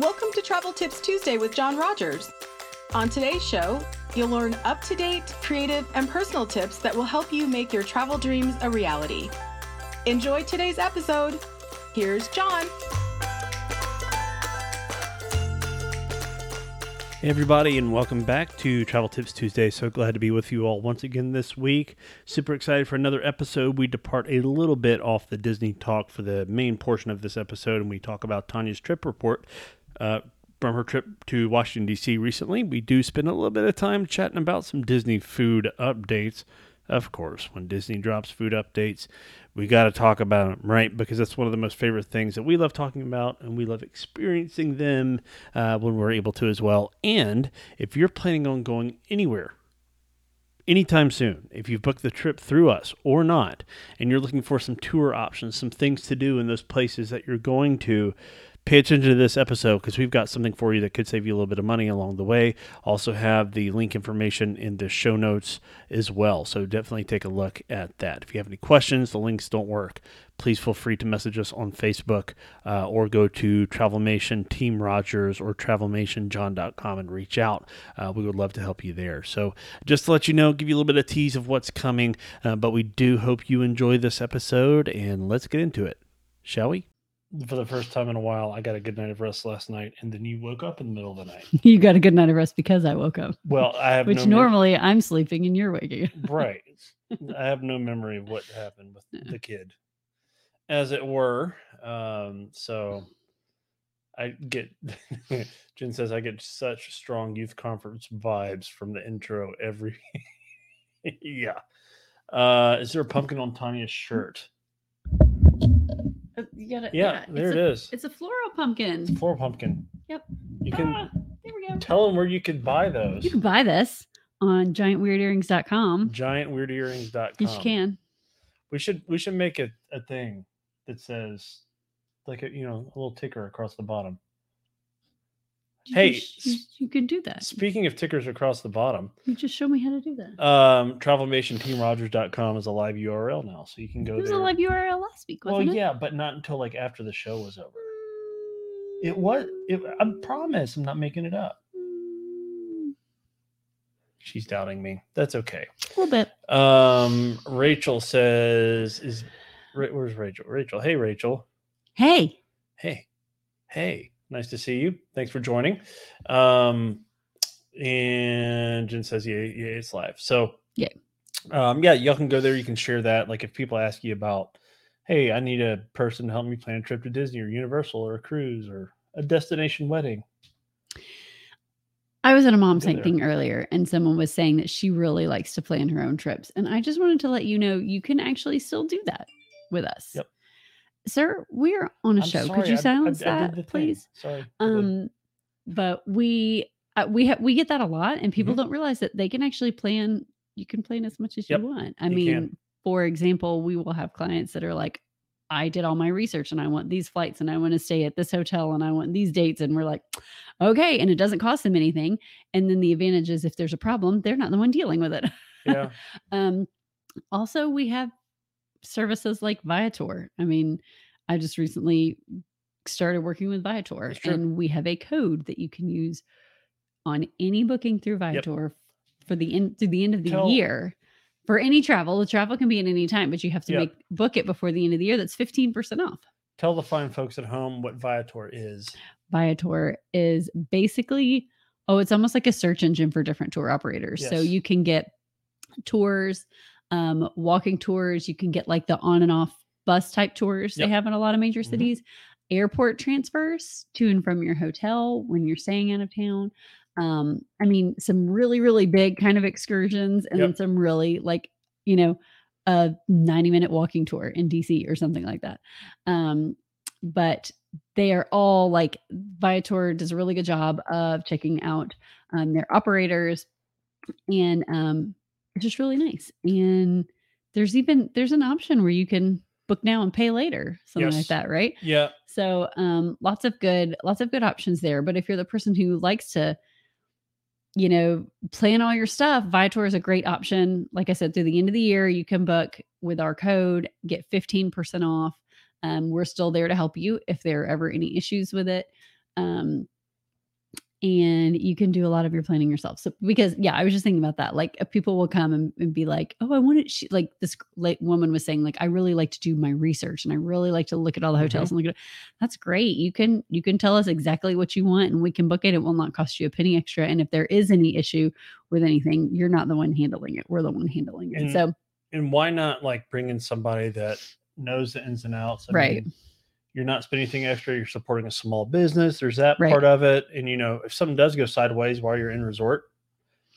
Welcome to Travel Tips Tuesday with John Rogers. On today's show, you'll learn up to date, creative, and personal tips that will help you make your travel dreams a reality. Enjoy today's episode. Here's John. Hey everybody, and welcome back to Travel Tips Tuesday. So glad to be with you all once again this week. Super excited for another episode. We depart a little bit off the Disney talk for the main portion of this episode, and we talk about Tanya's trip report uh, from her trip to Washington, D.C. recently. We do spend a little bit of time chatting about some Disney food updates. Of course, when Disney drops food updates, we got to talk about them, right? Because that's one of the most favorite things that we love talking about, and we love experiencing them uh, when we're able to as well. And if you're planning on going anywhere anytime soon, if you've booked the trip through us or not, and you're looking for some tour options, some things to do in those places that you're going to, pay attention to this episode because we've got something for you that could save you a little bit of money along the way. Also, have the link information in the show notes as well. So, definitely take a look at that. If you have any questions, the links don't work, please feel free to message us on Facebook uh, or go to Travelmation Team Rogers or TravelmationJohn.com and reach out. Uh, we would love to help you there. So, just to let you know, give you a little bit of tease of what's coming, uh, but we do hope you enjoy this episode and let's get into it, shall we? For the first time in a while, I got a good night of rest last night, and then you woke up in the middle of the night. you got a good night of rest because I woke up. Well, I have which no normally mem- I'm sleeping and you're waking. right. I have no memory of what happened with the kid, as it were. Um, so I get. Jen says I get such strong youth conference vibes from the intro every. yeah. Uh, is there a pumpkin on Tanya's shirt? Uh, you gotta, yeah, yeah there it a, is. It's a floral pumpkin. It's a floral pumpkin. Yep. You can. Ah, there we go. Tell them where you can buy those. You can buy this on giantweirdearrings.com. Giantweirdearrings.com. Yes, you can. We should we should make a, a thing that says like a you know a little ticker across the bottom. You hey, can, you, you, can do that. Speaking of tickers across the bottom, you just show me how to do that. Um, travelmationteamrogers.com is a live URL now, so you can go it was there. a live URL last week, well, it? yeah, but not until like after the show was over. It was. It, I promise, I'm not making it up. She's doubting me. That's okay. A little bit. Um, Rachel says, "Is where's Rachel? Rachel, hey Rachel. Hey. Hey. Hey. Nice to see you. Thanks for joining. Um, and Jen says, yeah, yeah, it's live. So yeah, um, yeah, y'all can go there. You can share that. Like if people ask you about, hey, I need a person to help me plan a trip to Disney or Universal or a cruise or a destination wedding. I was at a mom site thing earlier, and someone was saying that she really likes to plan her own trips. And I just wanted to let you know you can actually still do that with us. Yep. Sir, we're on a I'm show. sorry, Could you silence I, I the that, please? Sorry. Um, but we uh, we have we get that a lot, and people Mhm. don't realize that they can actually plan. You can plan as much as Yep, you want. I you mean, can. for example, we will have clients that are like, "I did all my research, and I want these flights, and I want to stay at this hotel, and I want these dates," and we're like, "Okay," and it doesn't cost them anything. And then the advantage is, if there's a problem, they're not the one dealing with it. yeah. Um, also, we have services like Viator. I mean, I just recently started working with Viator, and we have a code that you can use on any booking through Viator for the end through the end of the Tell- year. For any travel, the travel can be at any time, but you have to Yeah. make book it before the end of the year. That's 15% off. Tell the fine folks at home what Viator is. Viator is basically oh, it's almost like a search engine for different tour operators. So you can get tours, um, walking tours. You can get like the on and off bus type tours Yep. they have in a lot of major Mhm. cities. Airport transfers to and from your hotel when you're staying out of town. Um, I mean, some really, really big kind of excursions, and Yep. then some really like, you know, a 90 minute walking tour in DC or something like that. Um, but they are all like Viator does a really good job of checking out um, their operators, and um, just really nice. And there's even there's an option where you can book now and pay later, something like that, right? Yeah. So um, lots of good lots of good options there. But if you're the person who likes to you know, plan all your stuff. Viator is a great option. Like I said, through the end of the year, you can book with our code, get 15% off. Um, we're still there to help you if there are ever any issues with it. Um, and you can do a lot of your planning yourself. So because yeah, I was just thinking about that. Like if people will come and, and be like, "Oh, I want wanted," she like this like woman was saying, like, "I really like to do my research and I really like to look at all the hotels mm-hmm. and look at." It. That's great. You can you can tell us exactly what you want and we can book it. It will not cost you a penny extra. And if there is any issue with anything, you're not the one handling it. We're the one handling it. And- so And why not like bring in somebody that knows the ins and outs? I Right. mean, you're not spending anything extra. You're supporting a small business. There's that Right. part of it. And you know, if something does go sideways while you're in resort,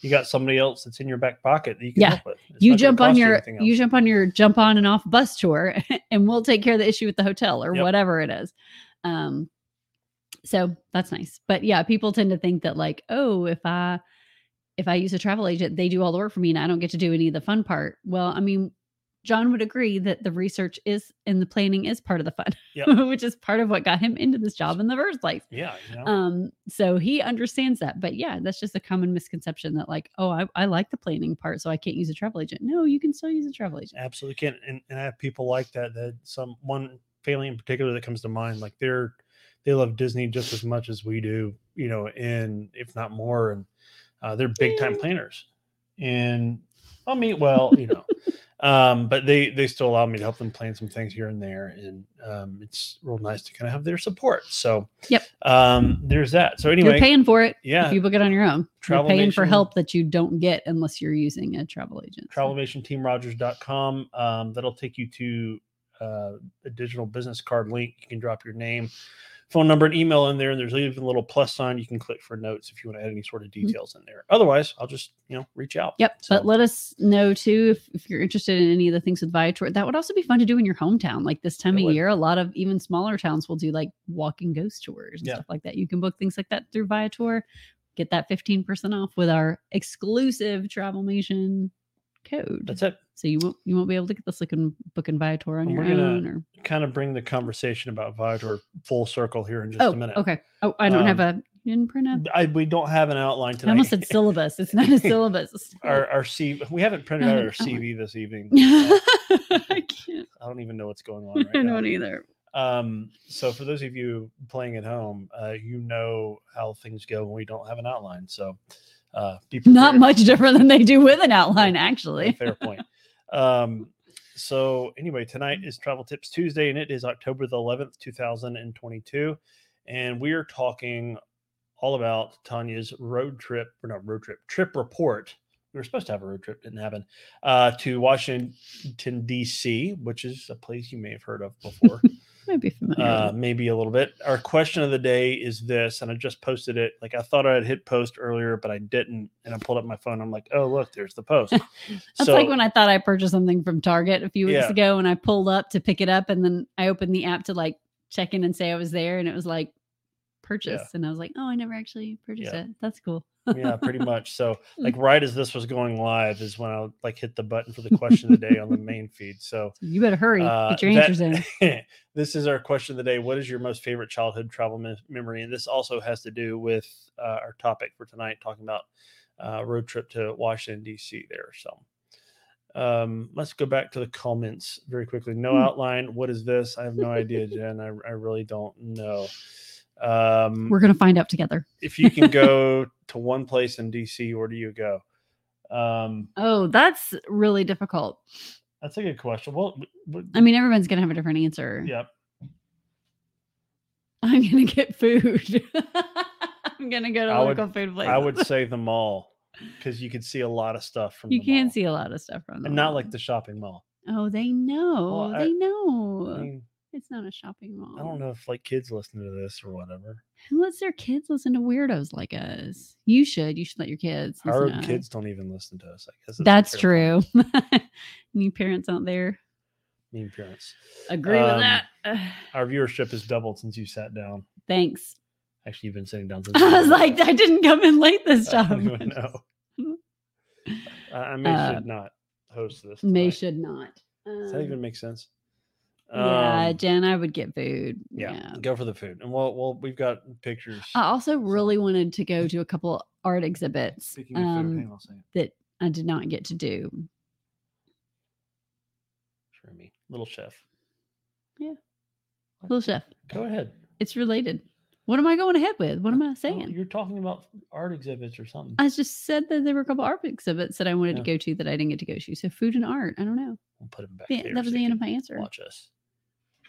you got somebody else that's in your back pocket that you can Yeah. help with. It's you jump on your you jump on your jump on and off bus tour and we'll take care of the issue with the hotel or Yep. whatever it is um so that's nice but yeah people tend to think that like oh if i if i use a travel agent they do all the work for me and i don't get to do any of the fun part well i mean john would agree that the research is and the planning is part of the fun Yep. which is part of what got him into this job in the first place Yeah. You know? um so he understands that but yeah that's just a common misconception that like oh I, I like the planning part so i can't use a travel agent no you can still use a travel agent absolutely can and, and i have people like that that some one family in particular that comes to mind like they're they love disney just as much as we do you know and if not more and uh, they're big time planners and i mean well you know um but they they still allow me to help them plan some things here and there and um it's real nice to kind of have their support so Yep. um there's that so anyway you're paying for it yeah if you book it on your own Travel you're paying for help that you don't get unless you're using a travel agent travelmationteamrogers.com. Um, that'll take you to uh, a digital business card link. You can drop your name, phone number, and email in there. And there's even a little plus sign you can click for notes if you want to add any sort of details in there. Otherwise, I'll just you know reach out. Mm-hmm. Yep. So- But let us know too if, if you're interested in any of the things with Viator. That would also be fun to do in your hometown. Like this time It of would. year, a lot of even smaller towns will do like walking ghost tours and Yeah. stuff like that. You can book things like that through Viator. Get that 15% off with our exclusive travel Travelmation code. That's it. So you won't you won't be able to get this looking booking Viator on your we're gonna- own or Kind of bring the conversation about Viator full circle here in just Oh, a minute. okay. Oh, I don't have Um, a you didn't print out. I, we don't have an outline I tonight. almost said syllabus. It's not a syllabus. our our C we haven't printed out our oh CV this evening. I can't. I don't even know what's going on right I now. don't either. Um, so for those of you playing at home, uh, you know how things go when we don't have an outline. So uh, be Not much different than they do with an outline, actually. fair point. Um, so anyway, tonight is Travel Tips Tuesday, and it is October the 11th, 2022, and we are talking all about Tanya's road trip, or not road trip, trip report. We were supposed to have a road trip, didn't happen. Uh, to Washington D.C., which is a place you may have heard of before. Might be familiar. uh, maybe a little bit. Our question of the day is this, and I just posted it. Like I thought I had hit post earlier, but I didn't. And I pulled up my phone. I'm like, oh look, there's the post. That's like when I thought I purchased something from Target a few weeks Yeah. ago and I pulled up to pick it up and then I opened the app to like check in and say I was there and it was like purchase. And I was like, oh, I never actually purchased Yeah. it. That's cool. Yeah, pretty much. So Hmm. like right as this was going live is when I like hit the button for the question of the day on the main feed. So You better hurry. uh, Get your that- answers in. this is our question of the day. What is your most favorite childhood travel me- memory? And this also has to do with uh, our topic for tonight, talking about uh, road trip to Washington D.C. There. So um, let's go back to the comments very quickly. No Hmm. outline. What is this? I have no idea, Jen. I, I really don't know. Um, We're gonna find out together. if you can go to one place in DC, where do you go? Um, Oh, that's really difficult. that's a good question. Well, w- w- I mean, everyone's gonna have a different answer. yep. I'm gonna get food. I'm gonna go to I would- local food places. I would say the mall because you could see a lot of stuff from you the can mall. see a lot of stuff from them. and not like the shopping mall. Oh, they know. I- they know. It's not a shopping mall. I don't know if like kids listen to this or whatever. Who lets their kids listen to weirdos like us? You should. You should let your kids. Our kids don't even listen to us. I guess That's a fair point. true. Any parents out there Mean parents. agree Um, with that? Our viewership has doubled since you sat down. Thanks. Actually, you've been sitting down since. I was like, I didn't come in late this time. know. I, I may Uh, should not host this. May should not. Does that Um, even make sense? Yeah, Um, Jen, I would get food. yeah, Yeah. go for the food, and we'll, well, we've got pictures. I also really wanted to go to a couple art exhibits Speaking of food, um, hang on a second. that I did not get to do. Sure, me, little chef. Yeah. Little chef. Go ahead. It's related. What am I going ahead with? What am I saying? you're talking about art exhibits or something. I just said that there were a couple art exhibits that I wanted Yeah. to go to that I didn't get to go to. So food and art. I don't know. We'll put them back. That was so the end of my answer. Watch us.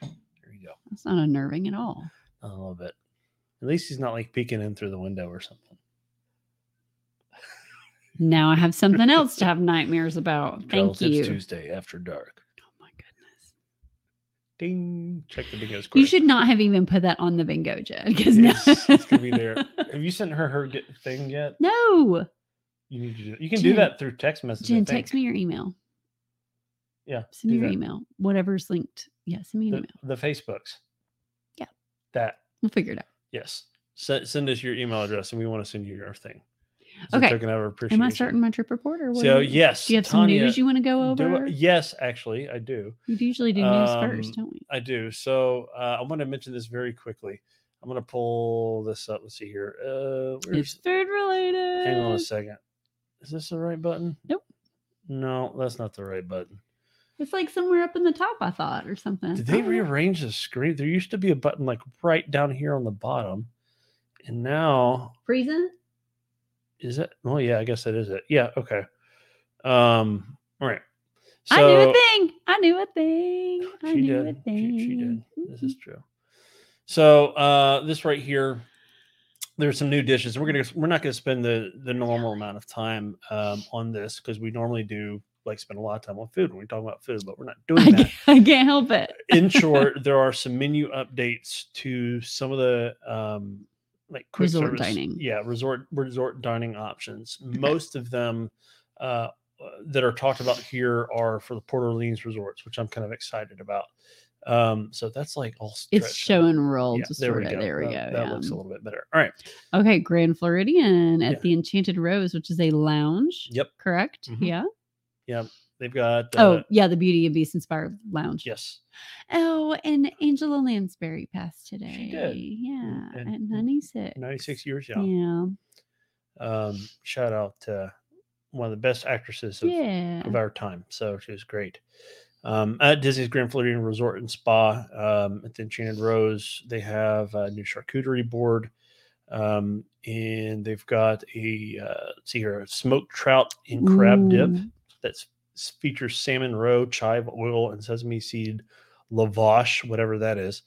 There you go. That's not unnerving at all. A little bit. At least he's not like peeking in through the window or something. Now I have something else to have nightmares about. Thank Tips you. Tuesday after dark. Ding. Check the bingo square. You should not have even put that on the bingo, Jed, because now It's, it's gonna be there. Have you sent her her get thing yet? no. You need to do. You can do that through text message. Jen, text me your email. Yeah. Send me your that. email. Whatever's linked. Yeah, send me an The, email. the Facebooks. Yeah. That We'll figure it out. yes. Send, send us your email address and we want to send you your thing. A Okay. token of appreciation. Am I starting my trip report or what? So you- yes. Do you have some news you want to go over? I- yes, actually, I do. We usually do news Um, first, don't we? I do. So uh, I want to mention this very quickly. I'm going to pull this up. Let's see here. Uh, It's food related. hang on a second. Is this the right button? Nope. No, that's not the right button. It's like somewhere up in the top, I thought, or something. Did they Oh, rearrange the screen? There used to be a button like right down here on the bottom. And now Friesen? Is it? Well, yeah, I guess that is it. Yeah, okay. Um, all right. I knew a thing. I knew a thing. I knew did. a thing. She, she did. This is true. So uh this right here, there's some new dishes. We're gonna we're not gonna spend the the normal amount of time um on this because we normally do like spend a lot of time on food when we talk about food, but we're not doing I, that. can't, I can't help it. In short, there are some menu updates to some of the um like quick Resort service- dining. Yeah, resort resort dining options. Most of them uh uh, that are talked about here are for the Port Orleans resorts, which I'm kind of excited about. Um, so that's like all It's show and roll Yeah, there we go. There we That- go. That yeah. looks a little bit better. All right. Okay, Grand Floridian at Yeah. the Enchanted Rose, which is a lounge. Yep. Correct? Mhm. Yeah. They've got. Uh, oh, yeah, the Beauty and Beast inspired lounge. yes. Oh, and Angela Lansbury passed today. She did. Yeah, and- at 96. 96 years young. Yeah. Um, shout out to one of the best actresses of, Yeah. of our time. So she was great. Um, at Disney's Grand Floridian Resort and Spa um, at the Enchanted Rose, they have a new charcuterie board. Um, and they've got a, uh, let's see here, a smoked trout in crab dip. That's features salmon roe, chive oil, and sesame seed lavash, whatever that is,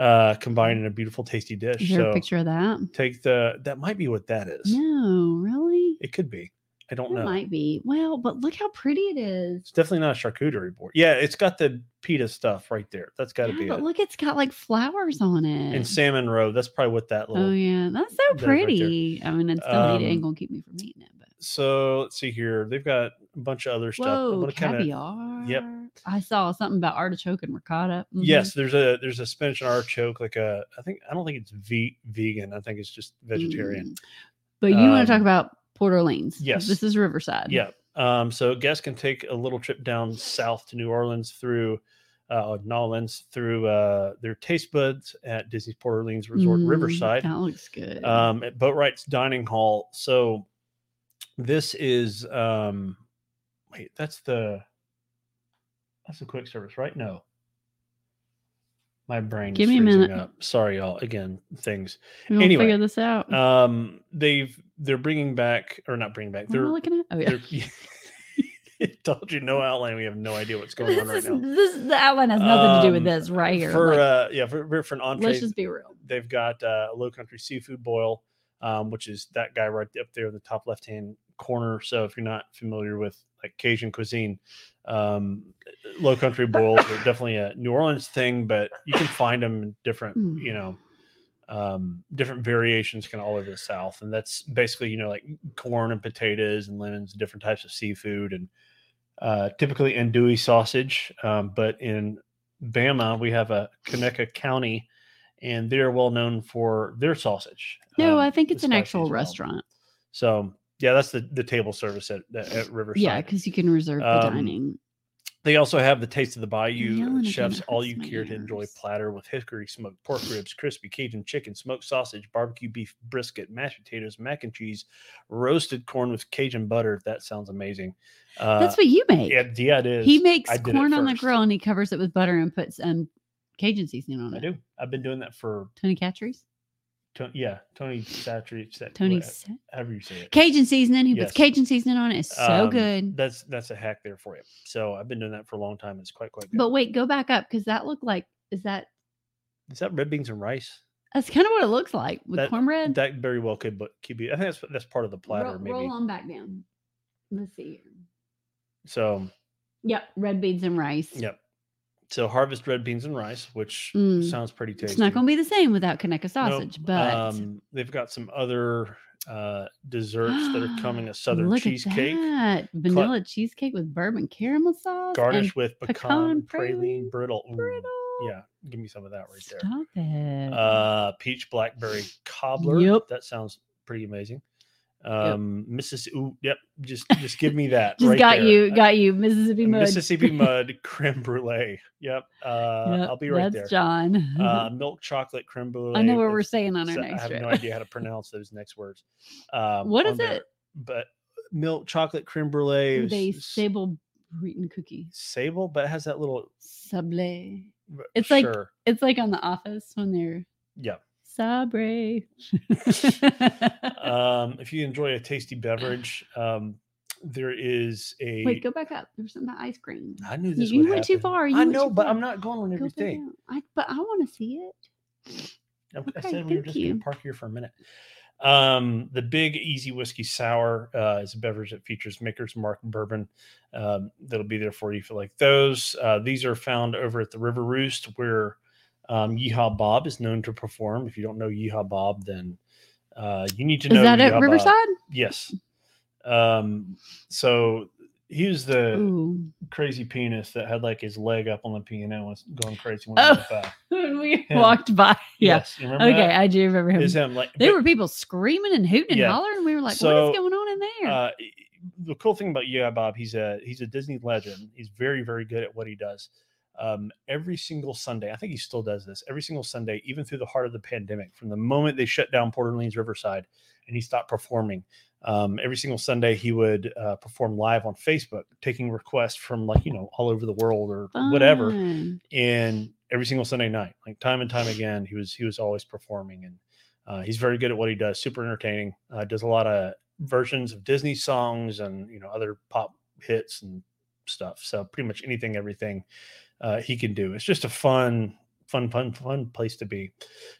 uh, combined in a beautiful, tasty dish. Is so a picture of that? take the that might be what that is. No, really? It could be. I don't know. It know. might be. Well, but look how pretty it is. It's definitely not a charcuterie board. Yeah, it's got the pita stuff right there. That's got to Yeah, be but it. look, it's got like flowers on it. And salmon roe. That's probably what that little. oh yeah, that's so that is right pretty. I mean, it's still eat it Um, ain't gonna keep me from eating it, So let's see here. They've got a bunch of other stuff. Whoa, gonna kinda- caviar. I saw something about artichoke and ricotta. Mhm. Yes, there's a there's a spinach and artichoke. Like a, I think I don't think it's ve- vegan. I think it's just vegetarian. Mm. But you want to talk Um, about Port Orleans? yes. This is Riverside. Yeah. Um, so guests can take a little trip down south to New Orleans through uh, through uh, their taste buds at Disney's Port Orleans Resort Mm, Riverside That looks good. um, at Boatwright's Dining Hall. So this is um, wait, that's the that's the quick service, right? No. My brain Give me a minute. up. Sorry, y'all. Again, things. we will anyway, figure this out. Um, they've they're bringing back or not bringing back. What they're looking at? Oh yeah. told you no outline. We have no idea what's going on right is, now. this the outline has nothing to do with Um, this right here. For like, uh, yeah, for, for, an entree, let's just be real. they've got uh, a low country seafood boil, um, which is that guy right up there in the top left hand corner. So if you're not familiar with like Cajun cuisine, um, low country boils are definitely a New Orleans thing, but you can find them in different, Mm. you know, um, different variations kind of all over the South. And that's basically, you know, like corn and potatoes and lemons, different types of seafood and uh, typically andouille sausage. Um, but in Bama, we have a Conecuh County and they're well known for their sausage. No, um, I think it's an actual well. restaurant. So yeah, that's the, the table service at, at, Riverside. Yeah, because you can reserve the Um, dining. They also have the Taste of the Bayou chefs all you care to enjoy platter with hickory smoked pork ribs, crispy Cajun chicken, smoked sausage, barbecue beef brisket, mashed potatoes, mac and cheese, roasted corn with Cajun butter. That sounds amazing. Uh, That's what you make. yeah, yeah, it is. he makes I did it corn on the grill and he covers it with butter and puts um Cajun seasoning on it. I do. I've been doing that for Tony Chachere's. To- yeah, Tony Satry. Sat- Tony however you say it. Cajun seasoning. He Yes. puts Cajun seasoning on it. It's so Um, good. That's that's a hack there for you. So I've been doing that for a long time. It's quite quite good. But wait, go back up because that looked like is that Is that red beans and rice? that's kind of what it looks like with That- cornbread. That very well could, but could be. I think that's that's part of the platter, roll, maybe. roll on back down. Let's see. So Yep, red beans and rice. yep. So harvest red beans and rice, which Mm. sounds pretty tasty. It's not going to be the same without Conecuh Nope. sausage, but um, they've got some other uh, desserts that are coming. A southern look cheesecake, at that vanilla cheesecake with bourbon caramel sauce, garnished with pecan, pecan praline, praline brittle. Brittle. Yeah, give me some of that right there. Stop it. Uh, peach blackberry cobbler. Yep. That sounds pretty amazing. Um, Mississippi. Ooh, yep. Just just give me that. Just right got there. you, Uh, got you, Mississippi mud. Mississippi mud creme brulee. Yep. Uh, Yep, I'll be right that's there. John. Uh, milk chocolate creme brulee. I know what we're saying on our so- next I have trip. no idea how to pronounce those next words. Um, What there. it? But milk chocolate creme brulee. Is s- sable Breton cookie. sable, but it has that little. Sablé. r- It's like- It's like on The Office when they're yeah. Sabre. Um, if you enjoy a tasty beverage, um, there is a. Wait, go back up. There's some ice cream. I knew You, this. you would went too far. You I know, but far. I'm not going on everything. I, but I want to see it. I- I Okay, said we were just going you. to park here for a minute. Um, the Big Easy Whiskey Sour uh, is a beverage that features Maker's Mark bourbon. Um, that'll be there for you if you like those. Uh, these are found over at the River Roost, where um, Yeehaw Bob is known to perform. If you don't know Yeehaw Bob, then uh, you need to know. Is that Yeehaw at Bob. Riverside? Yes. Um, so he was the Ooh. crazy penis that had like his leg up on the piano and was going crazy when Oh. by. When we Him. walked by. Yeah. Yes, you remember Okay, that? I do remember him. Is him like There but- were people screaming and hooting and Yeah. hollering. And we were like, So, what is going on in there? uh, the cool thing about Yeehaw Bob he's a he's a disney legend he's very very good at what he does um, every single sunday i think he still does this every single sunday even through the heart of the pandemic from the moment they shut down port orleans riverside and he stopped performing um, every single sunday he would uh, perform live on facebook taking requests from like you know all over the world or whatever and every single Sunday night, like time and time again, he was he was always performing, and uh, he's very good at what he does. Super entertaining. Uh, does a lot of versions of Disney songs and you know other pop hits and stuff. So pretty much anything, everything uh, he can do. It's just a fun, fun, fun, fun place to be.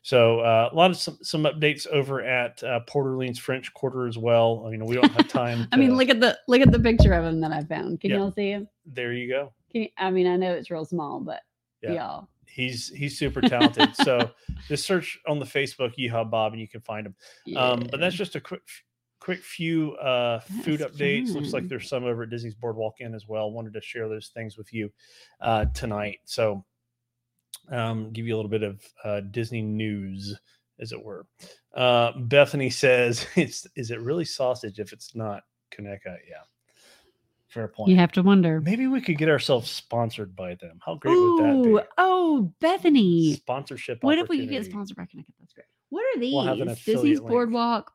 So uh, a lot of some, some updates over at uh, Port Orleans French Quarter as well. I mean, we don't have time. I mean, look at the look at the picture of him that I found. Can Yeah. y'all see him? there you go. Can you, I mean, I know it's real small, but Yeah. y'all. He's he's super talented. so just search on the Facebook Yeehaw Bob and you can find him. Um, but that's just a quick quick few uh food updates. Looks like there's some over at Disney's Boardwalk Inn as well. Wanted to share those things with you uh tonight. So um give you a little bit of uh Disney news as it were. Uh Bethany says it's is it really sausage if it's not Conecuh? Yeah. Fair point. you have to wonder. Maybe we could get ourselves sponsored by them. How great would that be? oh, Bethany. Sponsorship. What if we could get sponsored by Connecticut? That's great. What are these? We'll Disney's link. Boardwalk,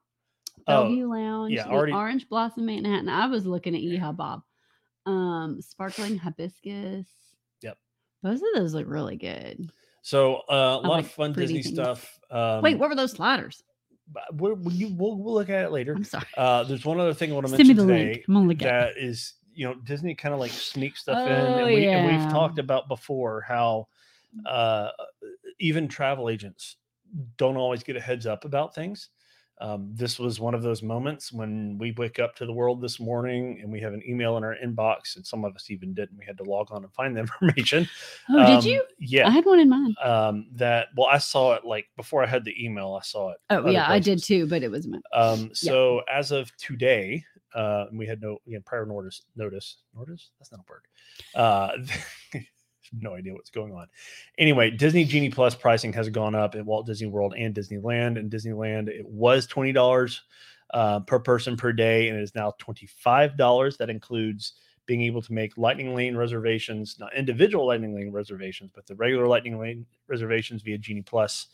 Oh, Lounge, yeah, the already- Orange Blossom Manhattan. I was looking at Yeehaw Bob. Um, sparkling hibiscus. Yep. Both of those look really good. So uh, a lot like of fun Disney things. stuff. Um, Wait, what were those sliders? We'll, we'll, we'll, we'll look at it later. I'm sorry. Uh, there's one other thing I want to Send me mention the today link. I'm gonna look at. that is, you know, Disney kind of like sneaks stuff in, Oh, and, we, and yeah. we've talked about before how uh, even travel agents don't always get a heads up about things. Um, this was one of those moments when we wake up to the world this morning and we have an email in our inbox, and some of us even didn't. We had to log on and find the information. Oh, Um, did you? Yeah I had one in mind. um that well i saw it like before i had the email i saw it Oh, yeah, I did too, but it was my. um so as of today uh we had no you know, prior notice notice notice that's not a word uh no idea what's going on. Anyway disney genie plus pricing has gone up at walt disney world and disneyland and disneyland it was $20 uh, per person per day and it is now $25 that includes being able to make lightning lane reservations not individual lightning lane reservations but the regular lightning lane reservations via genie plus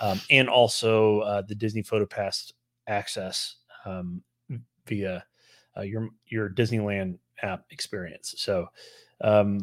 um, and also uh, the disney photo pass access um, via uh, your your disneyland app experience. So um,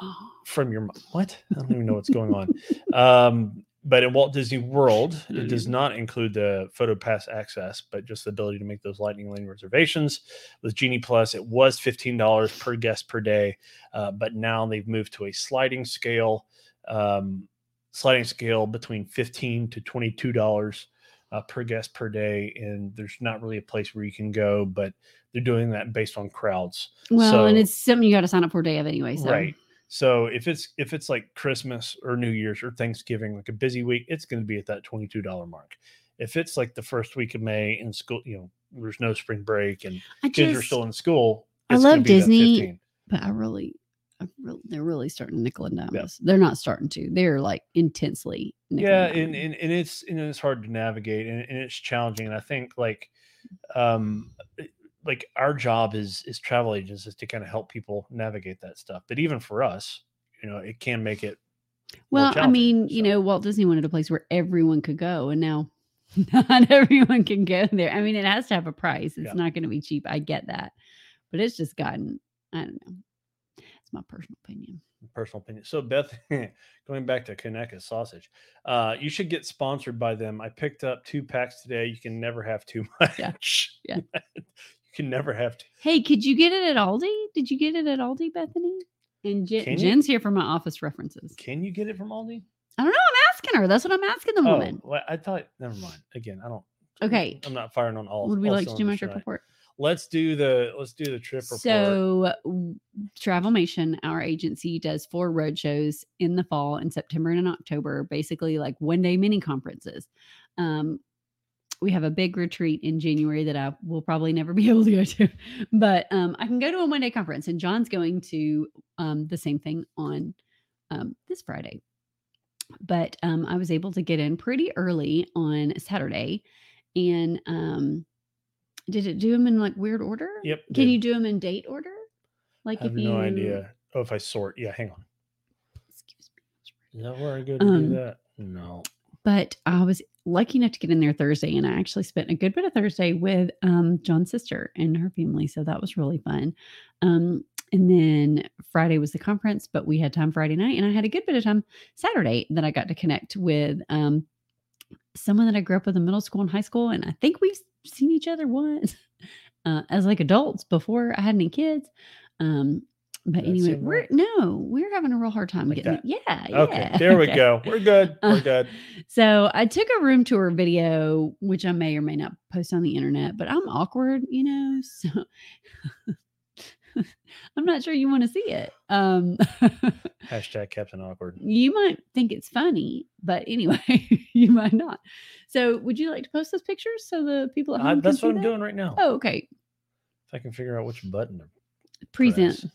Oh, from your mo- what? I don't even know what's going on. Um, but in Walt Disney World, it does not include the Photo Pass access, but just the ability to make those Lightning Lane reservations. With Genie Plus, it was fifteen dollars per guest per day, uh, but now they've moved to a sliding scale, um, sliding scale between fifteen to twenty-two dollars uh, per guest per day, and there's not really a place where you can go, but they're doing that based on crowds. Well, and it's something you got to sign up for a day of anyway. So Right. So if it's if it's like Christmas or New Year's or Thanksgiving, like a busy week, it's going to be at that twenty two dollar mark. If it's like the first week of May in school, you know, there's no spring break and kids are still in school. I love Disney, but I really, really, they're really starting to nickel and dime us. They're not starting to. They're like intensely. nickel Yeah, and and, and it's and it's hard to navigate and, and it's challenging. And I think like, um, like our job is is travel agents is to kind of help people navigate that stuff. But even for us, you know, it can make it. Well, I mean, you know, Walt Disney wanted a place where everyone could go, and now not everyone can go there. I mean, it has to have a price. It's Yeah. not going to be cheap. I get that, but it's just gotten. I don't know. My personal opinion. personal opinion. So Beth, going back to Conecuh sausage, uh, you should get sponsored by them. I picked up two packs today. You can never have too much. Yeah. you can never have to. Hey, could you get it at Aldi? Did you get it at Aldi, Bethany? And Jen, Jen's here for my office references. Can you get it from Aldi? I don't know. I'm asking her. That's what I'm asking the Oh, woman. well, I thought. Never mind. Again, I don't. Okay. I'm not firing on all. Would we all like to do my trip report? Let's do the. Let's do the trip report. So, Travelmation, our agency, does four road shows in the fall, in September and in October, basically like one day mini conferences. Um, we have a big retreat in January that I will probably never be able to go to, but um, I can go to a one day conference, and John's going to um, the same thing on um, this Friday. But um, I was able to get in pretty early on Saturday, and um, did it do them in like weird order? Yep, Can did. you do them in date order? Like I have if you no idea. Oh, if I sort. Yeah, hang on. Excuse me. Is that where I go to Um, do that? No. But I was lucky enough to get in there Thursday, and I actually spent a good bit of Thursday with um, John's sister and her family, so that was really fun. Um, and then Friday was the conference, but we had time Friday night, and I had a good bit of time Saturday that I got to connect with um, someone that I grew up with in middle school and high school, and I think we've seen each other once uh, as like adults before I had any kids. Um, but anyway, we're right? no, we're having a real hard time Like getting. that? Yeah, Okay, yeah. there we okay. go. We're good. We're Uh, good. So I took a room tour video, which I may or may not post on the internet, but I'm awkward, you know, so I'm not sure you want to see it. Um, Hashtag Captain Awkward. you might think it's funny, but anyway, you might not. So would you like to post those pictures so the people at home I, that's what I'm that? doing right now. Oh, okay. If I can figure out which button to Present. press.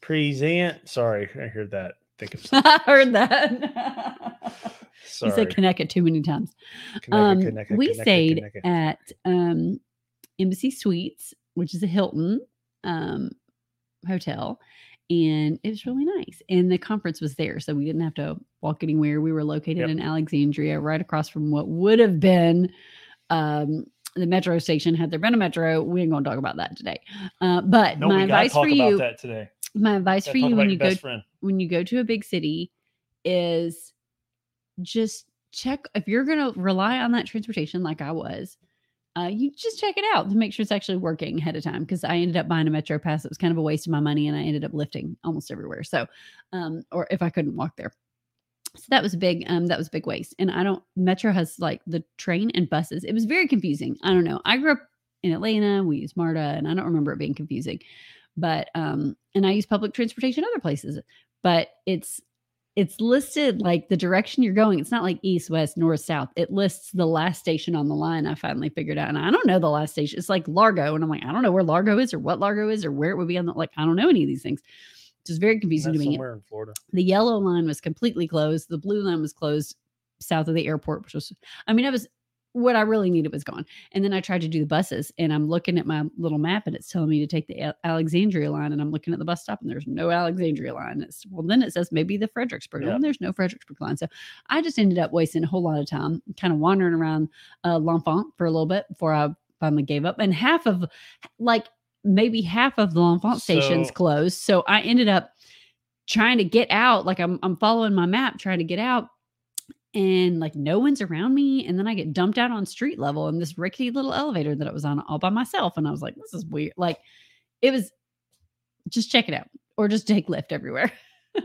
Present. Sorry, I heard that. Think of. I heard that. Sorry. You said connect it too many times. Um, we stayed at um, Embassy Suites, which is a Hilton um, hotel, and it was really nice. And the conference was there, so we didn't have to walk anywhere. We were located Yep. in Alexandria, right across from what would have been um, the metro station. Had there been a metro, we ain't gonna talk about that today. Uh, but No, my advice talk for about you, that today. my advice for you when you go friend. when you go to a big city is just check if you're going to rely on that transportation like I was. Uh, you just check it out to make sure it's actually working ahead of time because I ended up buying a metro pass. It was kind of a waste of my money, and I ended up lifting almost everywhere. So, um, or if I couldn't walk there, so that was big um that was a big waste. And I don't metro has like the train and buses. It was very confusing. I don't know. I grew up in Atlanta. We use MARTA, and I don't remember it being confusing. But um, and I use public transportation other places, but it's it's listed like the direction you're going. It's not like east, west, north, south. It lists the last station on the line. I finally figured out, and I don't know the last station. It's like Largo, and I'm like, I don't know where Largo is or what Largo is or where it would be on the like. I don't know any of these things. It's just very confusing That's to me. somewhere in Florida. The yellow line was completely closed. The blue line was closed south of the airport, which was, I mean, I was what I really needed was gone. And then I tried to do the buses, and I'm looking at my little map, and it's telling me to take the Alexandria line, and I'm looking at the bus stop, and there's no Alexandria line. It's well, then it says maybe the Fredericksburg line. There's no Fredericksburg line, so I just ended up wasting a whole lot of time, kind of wandering around uh, L'Enfant for a little bit before I finally gave up. And half of, like, maybe half of the L'Enfant stations closed, so I ended up trying to get out like I'm I'm following my map trying to get out and like no one's around me. And then I get dumped out on street level in this rickety little elevator that I was on all by myself. And I was like, this is weird. Like it was just check it out or just take Lyft everywhere.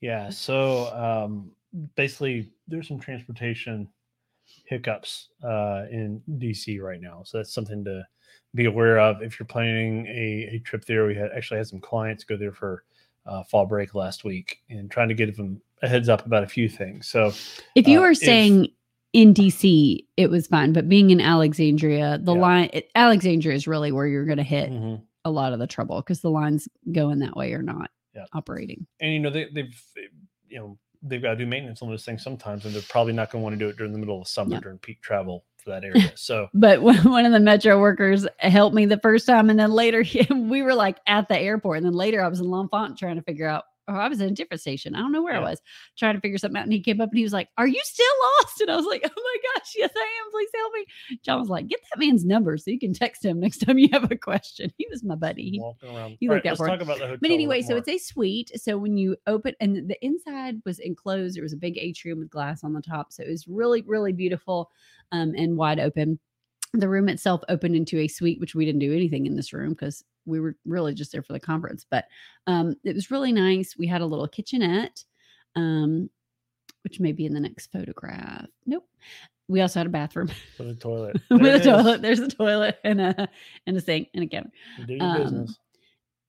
Yeah. So um, basically, there's some transportation hiccups uh, in DC right now. So that's something to be aware of if you're planning a, a trip there. We had actually had some clients go there for uh, fall break last week and trying to get them a heads up about a few things. So if you Uh, were if- staying in DC, it was fine. But being in Alexandria, the Yeah. line, it, Alexandria is really where you're going to hit Mhm. a lot of the trouble because the lines going that way are not Yeah. operating. and you know they, they've you know they've got to do maintenance on those things sometimes, and they're probably not going to want to do it during the middle of summer Yeah. during peak travel for that area. So But one of the metro workers helped me the first time, and then later we were like at the airport, and then later I was in L'Enfant trying to figure out. Oh, I was in a different station. I don't know where I was trying to figure something out. And he came up and he was like, Are you still lost? And I was like, Oh my gosh, yes, I am. Please help me. John was like, Get that man's number so you can text him next time you have a question. He was my buddy. He- walking around. you All look right, out for talk about the hotel. but anyway, so it's a suite. So when you open and the inside was enclosed, there was a big atrium with glass on the top. So it was really, really beautiful um, and wide open. The room itself opened into a suite, which we didn't do anything in this room because we were really just there for the conference. But um, it was really nice. We had a little kitchenette, um, which may be in the next photograph. Nope. We also had a bathroom with a toilet. with a toilet. There's a toilet and a and a sink and a counter Do your um, business.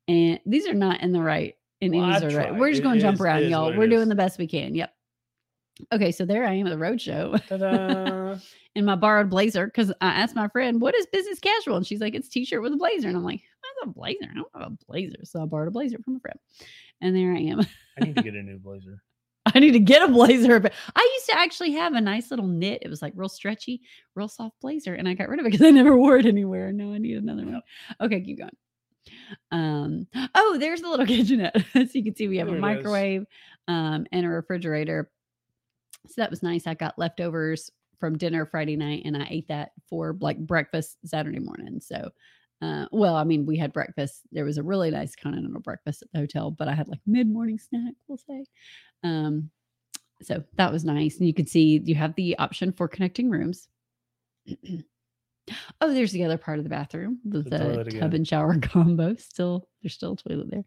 and these are not in the right in Well, any I right. We're just going to jump is- around, y'all. We're doing is. the best we can. Yep. Okay, so there I am at the road show. In my borrowed blazer because I asked my friend, "What is business casual?" And she's like, "It's t-shirt with a blazer." And I'm like, "That's a blazer. I don't have a blazer." So I borrowed a blazer from a friend, and there I am. I need to get a new blazer. I need to get a blazer. But I used to actually have a nice little knit. It was like real stretchy, real soft blazer, and I got rid of it because I never wore it anywhere. Now I need another one. Okay, keep going. Um. Oh, there's the little kitchenette. so you can see we have There a microwave, um, and a refrigerator. So that was nice. I got leftovers from dinner Friday night, and I ate that for like breakfast Saturday morning. So. Uh, well, I mean, we had breakfast. There was a really nice continental breakfast at the hotel, but I had like mid morning snack, we'll say. Um, so that was nice. And you can see you have the option for connecting rooms. oh, there's the other part of the bathroom, the, The tub again. and shower combo. Still, there's still a toilet there.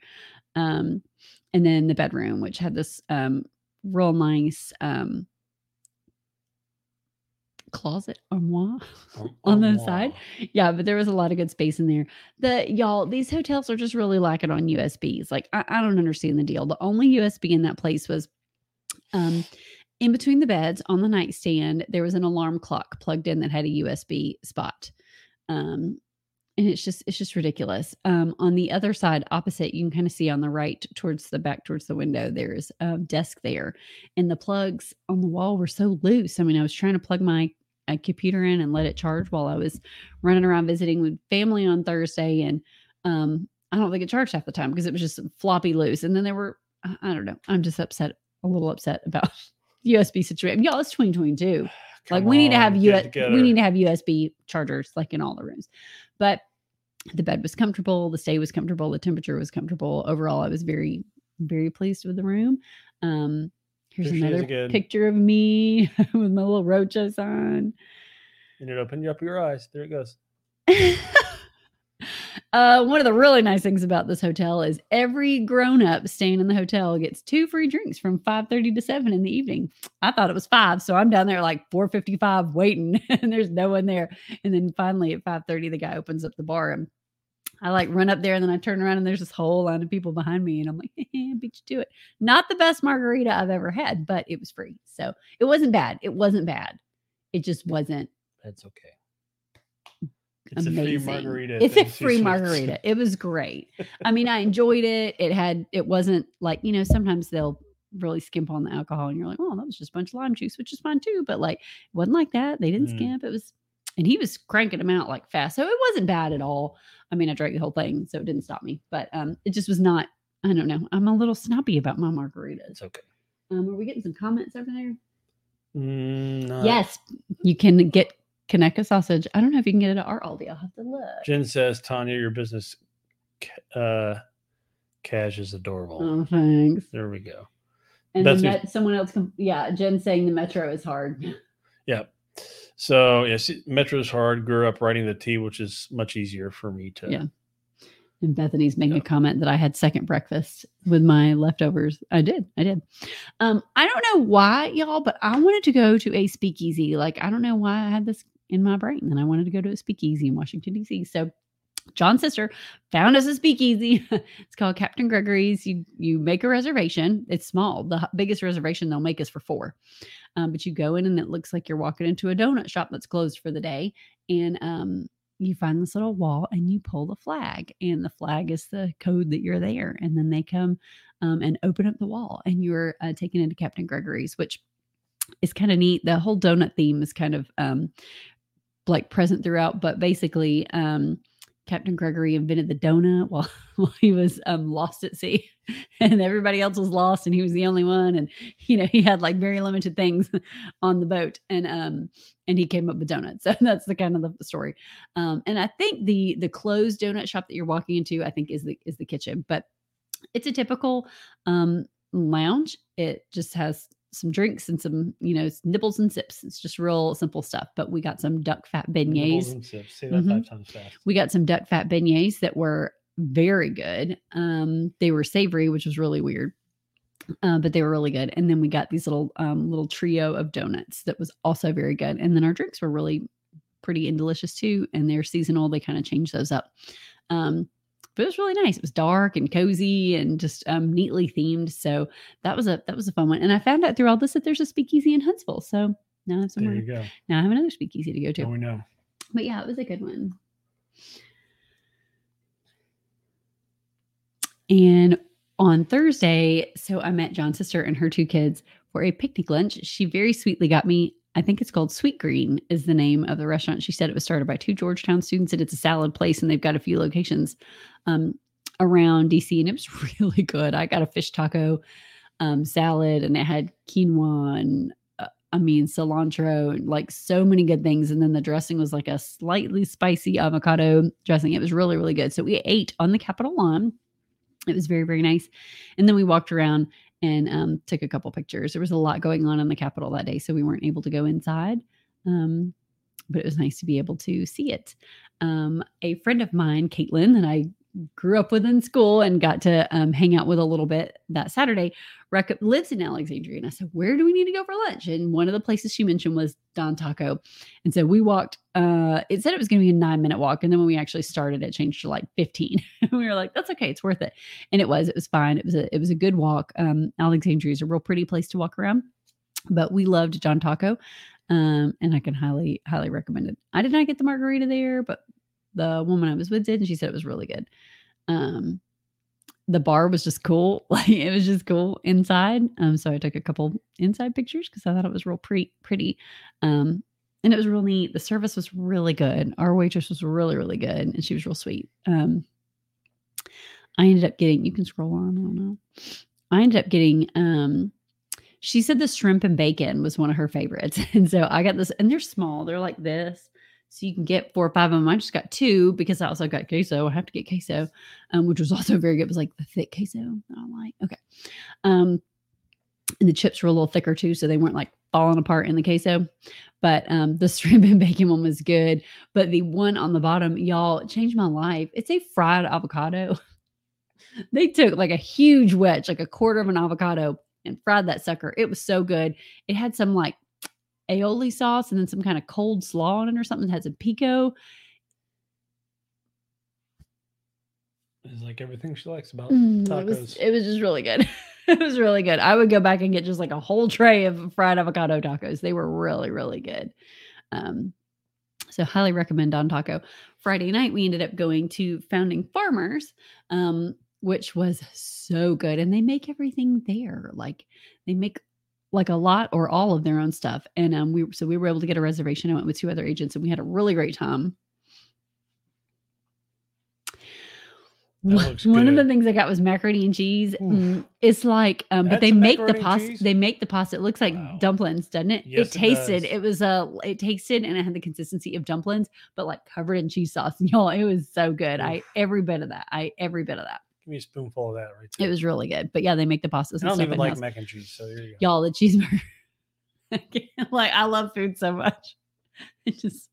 Um, and then the bedroom, which had this um real nice um closet armoire on the side. Yeah, but there was a lot of good space in there. The y'all, these hotels are just really lacking on USBs. Like I, I don't understand the deal. The only USB in that place was um in between the beds on the nightstand, there was an alarm clock plugged in that had a USB spot. Um and it's just it's just ridiculous. Um on the other side opposite, you can kind of see on the right towards the back towards the window, there's a desk there. And the plugs on the wall were so loose. I mean, I was trying to plug my a computer in and let it charge while I was running around visiting with family on Thursday. And um, I don't think it charged half the time because it was just floppy loose. And then there were, I don't know, I'm just upset, a little upset about USB situation. Y'all, it's 2022. Like Come we need to have on, US, we need to have USB chargers like in all the rooms. But the bed was comfortable, the stay was comfortable, the temperature was comfortable. Overall, I was very, very pleased with the room. Um, here's another picture of me with my little roaches on. And it opened up your eyes. There it goes. uh, one of the really nice things about this hotel is every grown-up staying in the hotel gets two free drinks from 5:30 to 7 in the evening. I thought it was 5, so I'm down there like 4:55 waiting and there's no one there. And then finally at 5:30 the guy opens up the bar and I like run up there and then I turn around and there's this whole line of people behind me and I'm like, beat you to it. Not the best margarita I've ever had, but it was free. So it wasn't bad. It wasn't bad. It just wasn't That's okay. It's a free margarita. It's a free margarita. It was great. I mean, I enjoyed it. It had it wasn't like, you know, sometimes they'll really skimp on the alcohol and you're like, oh, that was just a bunch of lime juice, which is fine too. But like it wasn't like that. They didn't Mm. skimp. It was and he was cranking them out like fast. So it wasn't bad at all. I mean, I drank the whole thing, so it didn't stop me. But um it just was not, I don't know. I'm a little snappy about my margaritas. It's okay. Um, are we getting some comments over there? Mm, yes, you can get Conecuh sausage. I don't know if you can get it at our Aldi. I'll have to look. Jen says, Tanya, your business uh, cash is adorable. Oh, thanks. There we go. And then that, someone else, com- yeah, Jen saying the metro is hard. Yeah. So yes, Metro's hard. Grew up writing the T, which is much easier for me to. Yeah. And Bethany's making Yeah. a comment that I had second breakfast with my leftovers. I did. I did. Um, I don't know why, y'all, but I wanted to go to a speakeasy. Like, I don't know why I had this in my brain. And I wanted to go to a speakeasy in Washington, D.C. So John's sister found us a speakeasy. it's called Captain Gregory's. You you make a reservation. It's small. The biggest reservation they'll make is for four. Um, but you go in and it looks like you're walking into a donut shop that's closed for the day. And um, you find this little wall and you pull the flag. And the flag is the code that you're there. And then they come um, and open up the wall and you're uh, taken into Captain Gregory's, which is kind of neat. The whole donut theme is kind of um, like present throughout, but basically, um, Captain Gregory invented the donut while, while he was um, lost at sea, and everybody else was lost, and he was the only one. And you know, he had like very limited things on the boat, and um, and he came up with donuts. So that's the kind of the story. Um, and I think the the closed donut shop that you're walking into, I think, is the is the kitchen, but it's a typical um lounge. It just has some drinks and some, you know, nibbles and sips. It's just real simple stuff. But we got some duck fat beignets. and sips. Say that Mhm. five times fast. We got some duck fat beignets that were very good. Um, they were savory, which was really weird. Uh, but they were really good. And then we got these little um, little trio of donuts that was also very good. And then our drinks were really pretty and delicious too. And they're seasonal. They kind of change those up. Um, but it was really nice. It was dark and cozy and just um, neatly themed. So that was a that was a fun one. And I found out through all this that there's a speakeasy in Huntsville. So now I have There somewhere. you go. Now I have another speakeasy to go to. Now we know. But yeah, it was a good one. And on Thursday, so I met John's sister and her two kids for a picnic lunch. She very sweetly got me, I think it's called Sweetgreen, is the name of the restaurant. She said it was started by two Georgetown students and it's a salad place and they've got a few locations um, around DC and it was really good. I got a fish taco um, salad and it had quinoa and uh, I mean cilantro and like so many good things. And then the dressing was like a slightly spicy avocado dressing. It was really, really good. So we ate on the Capitol lawn. It was very, very nice. And then we walked around and um, took a couple pictures. There was a lot going on in the Capitol that day, so we weren't able to go inside. Um, but it was nice to be able to see it. Um, a friend of mine, Caitlin, that I grew up with in school and got to um, hang out with a little bit that Saturday, rec- lives in Alexandria. And I said, Where do we need to go for lunch? And one of the places she mentioned was Don Taco. And so we walked, uh, it said it was going to be a nine minute walk. And then when we actually started, it changed to like 15. we were like, That's okay. It's worth it. And it was, it was fine. It was a, it was a good walk. Um, Alexandria is a real pretty place to walk around, but we loved Don Taco. Um, and I can highly, highly recommend it. I did not get the margarita there, but the woman I was with did, and she said it was really good. Um, the bar was just cool. Like it was just cool inside. Um, so I took a couple inside pictures because I thought it was real pretty, pretty. Um, and it was real neat. The service was really good. Our waitress was really, really good, and she was real sweet. Um, I ended up getting. You can scroll on. I don't know. I ended up getting. Um, she said the shrimp and bacon was one of her favorites, and so I got this. And they're small. They're like this, so you can get four or five of them. I just got two because I also got queso. I have to get queso, um, which was also very good. It was like the thick queso that I like. Okay, um, and the chips were a little thicker too, so they weren't like falling apart in the queso. But um, the shrimp and bacon one was good. But the one on the bottom, y'all, changed my life. It's a fried avocado. they took like a huge wedge, like a quarter of an avocado, and fried that sucker. It was so good. It had some like aioli sauce and then some kind of cold slaw on it or something. It had some pico. It's like everything she likes about Mm, tacos. It was, it was just really good. it was really good. I would go back and get just like a whole tray of fried avocado tacos. They were really, really good. Um, so highly recommend Don Taco. Friday night we ended up going to Founding Farmers, um, which was so good, and they make everything there. Like they make like a lot or all of their own stuff. And um, we so we were able to get a reservation. I went with two other agents, and we had a really great time. One one of the things I got was macaroni and cheese. Oof. Mm, It's like, um, but they make the pasta. They make the pasta. It looks like Wow. dumplings, doesn't it? Yes, it it tasted. does. It, was a. it tasted, and it had the consistency of dumplings, but like covered in cheese sauce. And Y'all, it was so good. I every bit of that. I every bit of that. Give me a spoonful of that right there. It was really good. But yeah, they make the pastas. I don't even like mac and cheese, so there you go. y'all the cheeseburger like i love food so much it just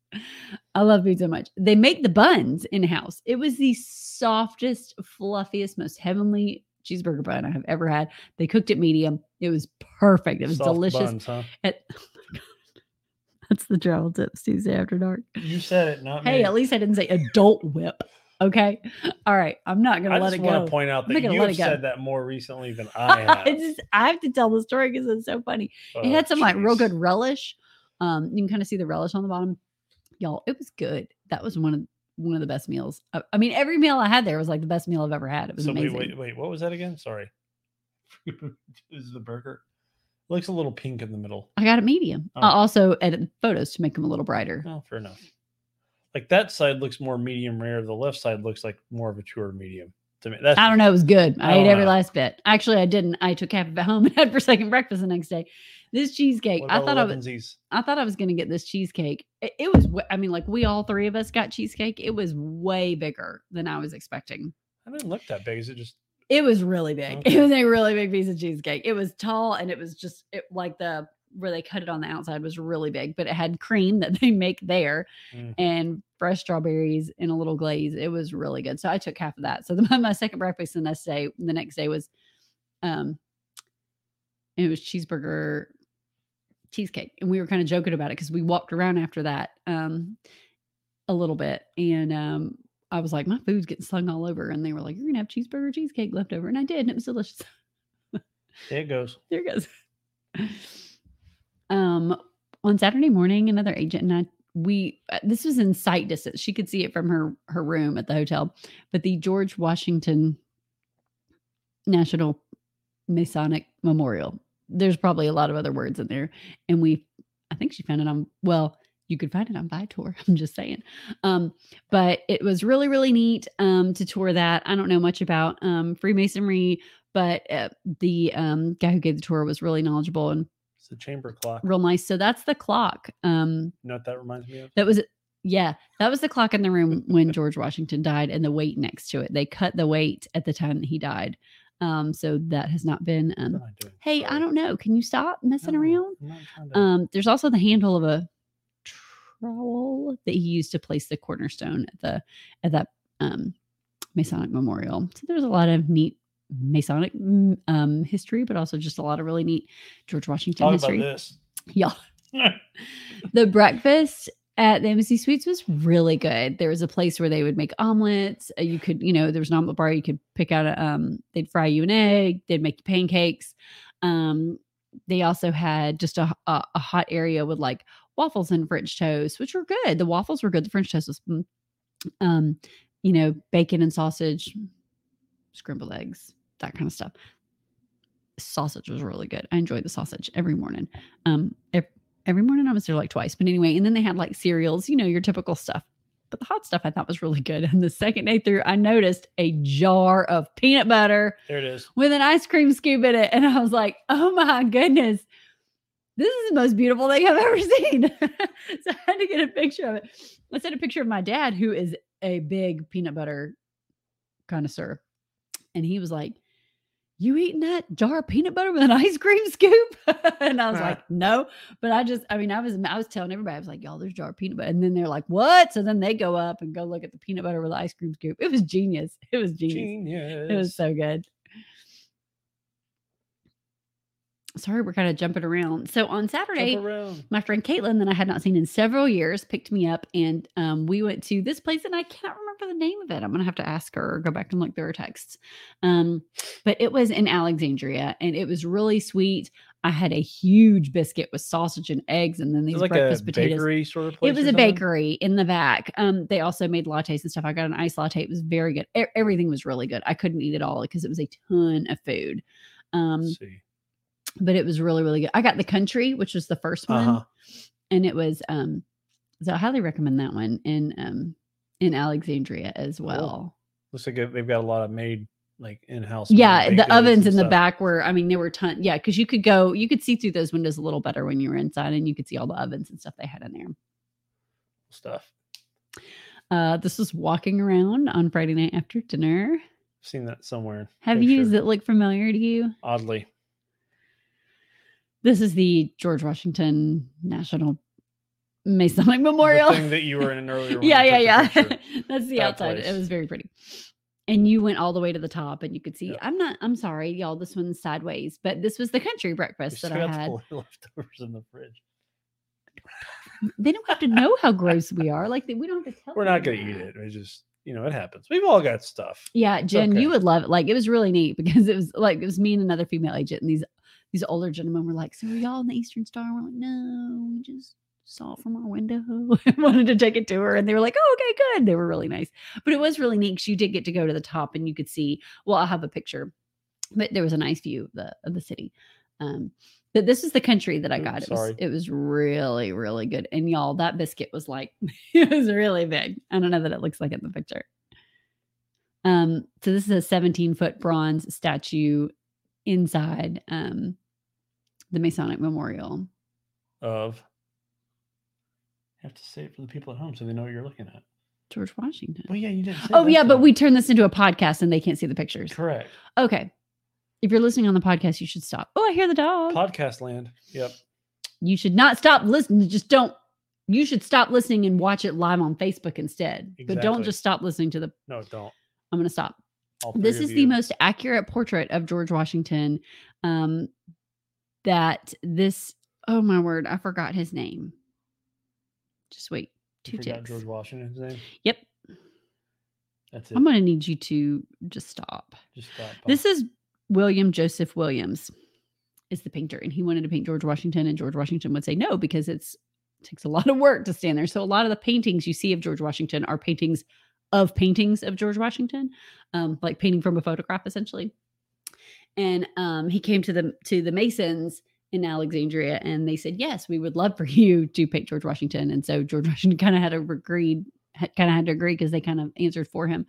i love food so much they make the buns in house it was the softest fluffiest most heavenly cheeseburger bun i have ever had they cooked it medium it was perfect it was Soft delicious buns, huh? It- oh that's the travel tips tuesday after dark You said it, not hey me. Hey, at least i didn't say adult whip okay all right i'm not gonna I let just it want go to point out that you have it said that more recently than I have. I just I have to tell the story because it's so funny. it Oh, had some like real good relish. Um, you can kind of see the relish on the bottom. Y'all, it was good. That was one of one of the best meals. I, I mean, every meal I had there was like the best meal I've ever had. It was So wait, amazing. wait, wait. What was that again? Sorry. this is the burger. It looks a little pink in the middle. I got a medium. I Oh. also edited photos to make them a little brighter. Oh, fair enough. Like that side looks more medium rare. The left side looks like more of a truer medium to me. That's I don't know. It was good. I, I ate every know. last bit. Actually, I didn't. I took half of it home and had for second breakfast the next day. This cheesecake, I thought I was. I thought I was going to get this cheesecake. It, it was, I mean, like we all three of us got cheesecake. It was way bigger than I was expecting. I didn't look that big. Is it just It was really big. Oh, okay. It was a really big piece of cheesecake. It was tall and it was just it, like the where they cut it on the outside was really big, but it had cream that they make there Mm. and fresh strawberries in a little glaze. It was really good. So I took half of that. So the, my second breakfast the next day, the next day was, um, it was cheeseburger cheesecake, and we were kind of joking about it because we walked around after that, um, a little bit, and um, I was like, my food's getting slung all over, and they were like, you're gonna have cheeseburger cheesecake left over, and I did, and it was delicious. there it goes? there it goes. Um, on Saturday morning, another agent and I we uh, this was in sight distance. She could see it from her her room at the hotel, but the George Washington National Masonic Memorial. There's probably a lot of other words in there, and we I think she found it on well. You could find it on Viator. I'm just saying. Um, but it was really, really neat um, to tour that. I don't know much about um, Freemasonry, but uh, the um, guy who gave the tour was really knowledgeable and It's the chamber clock. real nice. So that's the clock. Um, You know what that reminds me of? that was yeah, that was the clock in the room when George Washington died, and the weight next to it. They cut the weight at the time that he died. Um, so that has not been. Um, hey, I don't know. Can you stop messing No, around? I'm not trying to- Um, there's also the handle of a trowel that he used to place the cornerstone at the at that um, Masonic memorial. So there's a lot of neat Masonic mm, um, history, but also just a lot of really neat George Washington Talk history. about this. Yeah. the breakfast at the Embassy Suites was really good. There was a place where they would make omelets. Uh, You could, you know, there was an omelet bar. You could pick out a, um, they'd fry you an egg. They'd make you pancakes. Um, they also had just a, a, a hot area with like waffles and French toast, which were good. The waffles were good. The French toast was, mm, um, you know, bacon and sausage, scrambled eggs, that kind of stuff. Sausage was really good. I enjoyed the sausage every morning. Um, every morning I was there like twice, but anyway, and then they had like cereals, you know, your typical stuff. But the hot stuff I thought was really good. And the second day through, I noticed a jar of peanut butter There it is. with an ice cream scoop in it. And I was like, oh my goodness, this is the most beautiful thing I've ever seen. so I had to get a picture of it. I sent a picture of my dad, who is a big peanut butter connoisseur. And he was like, you eating that jar of peanut butter with an ice cream scoop? and I was like, no. But I just, I mean, I was, I was telling everybody, I was like, y'all, there's a jar of peanut butter. And then they're like, what? So then they go up and go look at the peanut butter with the ice cream scoop. It was genius. It was genius. Genius. It was so good. Sorry, we're kind of jumping around. So on Saturday, my friend Caitlin, that I had not seen in several years, picked me up and um, we went to this place and I cannot remember the name of it. I'm gonna have to ask her or go back and look through her texts. Um, but it was in Alexandria and it was really sweet. I had a huge biscuit with sausage and eggs and then these like breakfast a potatoes. bakery sort of place. It was a bakery in the back. Um, they also made lattes and stuff. I got an iced latte. It was very good. E- everything was really good. I couldn't eat it all because it was a ton of food. Um, Let's see. But it was really, really good. I got the country, which was the first one, Uh-huh. and it was um, so I highly recommend that one in um in Alexandria as well. Looks like they've got a lot of made like in-house. Yeah, the ovens in the back were, I mean, there were ton. Yeah, because you could go, you could see through those windows a little better when you were inside, and you could see all the ovens and stuff they had in there. stuff. Uh, this was walking around on Friday night after dinner. seen that somewhere. Have you? Picture. Does it look familiar to you? Oddly. This is the George Washington National Masonic The Memorial. thing that you were in an earlier. yeah, yeah, yeah. That's the That outside. It was very pretty. And you went all the way to the top, and you could see. Yep. I'm not. I'm sorry, y'all. This one's sideways, but this was the country We breakfast that I had. leftovers in the fridge. They don't have to know how gross we are. Like we don't have to tell. We're not gonna eat that. it. It just you know it happens. We've all got stuff. Yeah, Jen, okay. you would love it. Like it was really neat because it was like it was me and another female agent, and these these older gentlemen were like, "So are y'all in the Eastern Star?" We're like, "No, we just saw it from our window." and wanted to take it to her, and they were like, "Oh, okay, good." They were really nice, but it was really neat because you did get to go to the top, and you could see. Well, I'll have a picture, but there was a nice view of the of the city. Um, but this is the country that I got. It was it was really really good, and y'all that biscuit was like it was really big. I don't know that it looks like it in the picture. Um, so this is a 17 foot bronze statue inside um the Masonic Memorial. Of. You have to say it for the people at home so they know what you're looking at. George Washington. Well, yeah, you didn't. Say Oh yeah, but we turn this into a podcast and they can't see the pictures. correct Okay. If you're listening on the podcast, you should stop. Oh, I hear the dog. podcast land. Yep. you should not stop listening. Just don't. You should stop listening and watch it live on Facebook instead. But don't just stop listening to the. No, don't. I'm going to stop. This is the most accurate portrait of George Washington. Um, that this. Oh my word! I forgot his name. Just wait. Two forgot ticks. George Washington's name. Yep. That's it. I'm going to need you to just stop. Just stop. This is William Joseph Williams is the painter and he wanted to paint George Washington and George Washington would say no because it's it takes a lot of work to stand there. So a lot of the paintings you see of George Washington are paintings of paintings of George Washington, um, like painting from a photograph essentially. And um, he came to the to the Masons in Alexandria and they said, "Yes, we would love for you to paint George Washington." And so George Washington kind of had to agree kind of had to agree because they kind of answered for him.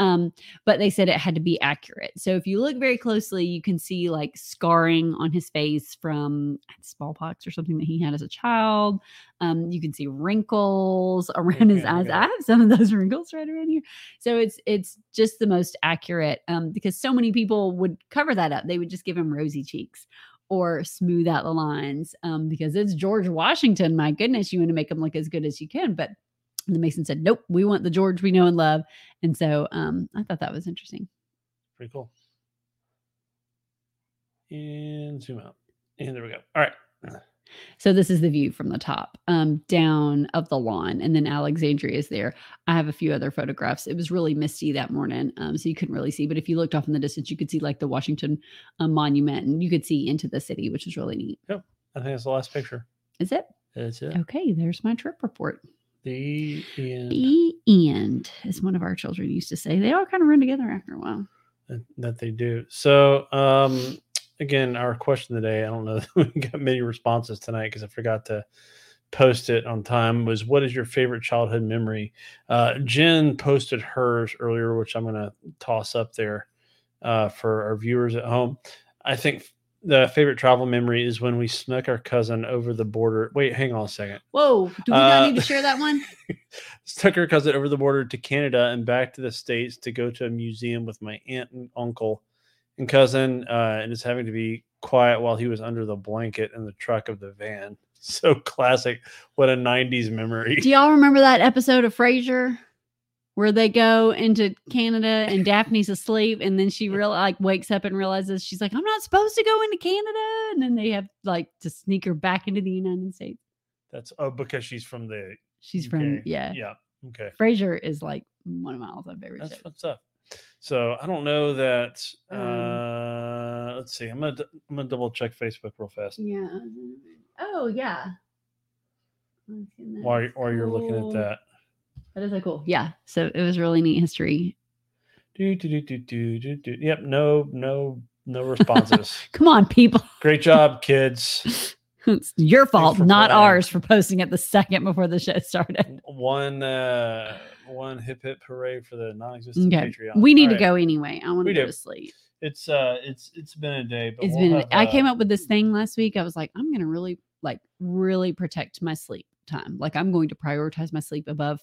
Um, but they said it had to be accurate. So if you look very closely, you can see like scarring on his face from smallpox or something that he had as a child. Um, you can see wrinkles around his Okay, eyes. I have some of those wrinkles right around here. So it's it's just the most accurate um, because so many people would cover that up. They would just give him rosy cheeks or smooth out the lines um, because it's George Washington. My goodness, you want to make him look as good as you can, but the Mason said, "Nope, we want the George we know and love." And so um, I thought that was interesting. pretty cool. And zoom out. And there we go. All right. So this is the view from the top, um, down of the lawn, and then Alexandria is there. I have a few other photographs. It was really misty that morning, um, so you couldn't really see. But if you looked off in the distance, you could see like the Washington um, Monument, and you could see into the city, which is really neat. Yep, I think that's the last picture. Is it That's it. okay? There's my trip report. The end. The end, as one of our children used to say. They all kind of run together after a while. that, that they do. So, um, again, our question today, I don't know that we got many responses tonight because I forgot to post it on time, was what is your favorite childhood memory? Uh, Jen posted hers earlier, which I'm going to toss up there uh, for our viewers at home. I think the favorite travel memory is when we snuck our cousin over the border. Wait, hang on a second. Whoa! Do we Uh, not need to share that one? Took her cousin over the border to Canada and back to the States to go to a museum with my aunt and uncle and cousin, uh, and is having to be quiet while he was under the blanket in the truck of the van. So classic. What a 90s memory. Do y'all remember that episode of Frasier where they go into Canada and Daphne's asleep and then she real like wakes up and realizes she's like, I'm not supposed to go into Canada. And then they have like to sneak her back into the United States. That's oh, because she's from the She's from yeah. Yeah. Okay. Frasier is like one of my all-time favorite That's shows. what's up. So I don't know that. Um, Uh, let's see. I'm gonna I'm gonna double check Facebook real fast Yeah. Oh yeah. While while you're looking at that. That is like cool. Yeah. So it was really neat history. Do, do, do, do, do, do, do. Yep. No. No. No responses. Come on, people. Great job, kids. it's your fault, not playing. ours, for posting it the second before the show started. One uh one hip hip hooray for the non-existent Okay. Patreon. We need All to right. go anyway. I want to go to sleep. It's uh it's it's been a day, but It's we'll been have, I came uh, up with this thing last week. I was like, I'm gonna really like really protect my sleep time. Like I'm going to prioritize my sleep above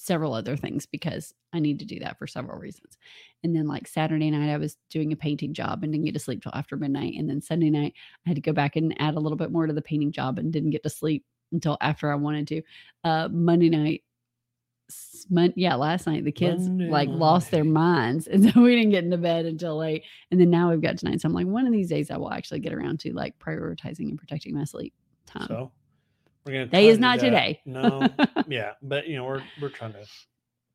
several other things because I need to do that for several reasons. And then like Saturday night, I was doing a painting job and didn't get to sleep till after midnight. And then Sunday night, I had to go back and add a little bit more to the painting job and didn't get to sleep until after I wanted to. Uh, Monday night, Mon- yeah, last night the kids Monday like lost their minds, and so we didn't get into bed until late. And then now we've got tonight. So I'm like, one of these days I will actually get around to like prioritizing and protecting my sleep time. So we're gonna. Day is to not that. today. No. yeah, but you know we're we're trying to